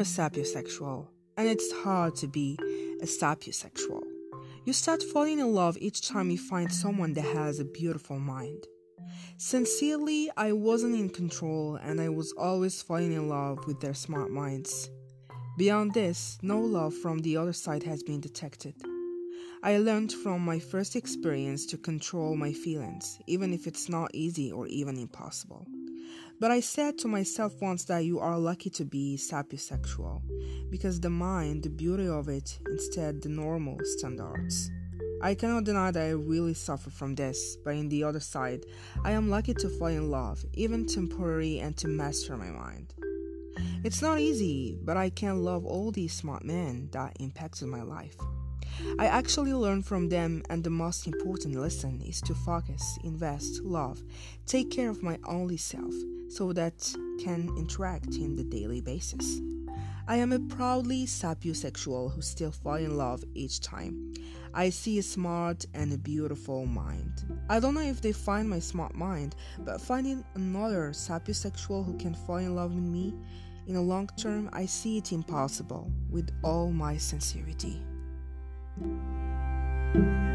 a sapiosexual, and it's hard to be a sapiosexual. You start falling in love each time you find someone that has a beautiful mind. Sincerely, I wasn't in control and I was always falling in love with their smart minds. Beyond this, no love from the other side has been detected. I learned from my first experience to control my feelings, even if it's not easy or even impossible. But I said to myself once that you are lucky to be sapiosexual, because the mind, the beauty of it, instead the normal standards. I cannot deny that I really suffer from this, but in the other side, I am lucky to fall in love, even temporary, and to master my mind. It's not easy, but I can love all these smart men that impacted my life. I actually learn from them, and the most important lesson is to focus, invest, love, take care of my only self so that can interact in the daily basis. I am a proudly sapiosexual who still fall in love each time. I see a smart and a beautiful mind. I don't know if they find my smart mind, but finding another sapiosexual who can fall in love with me in the long term, I see it impossible with all my sincerity. Thank you.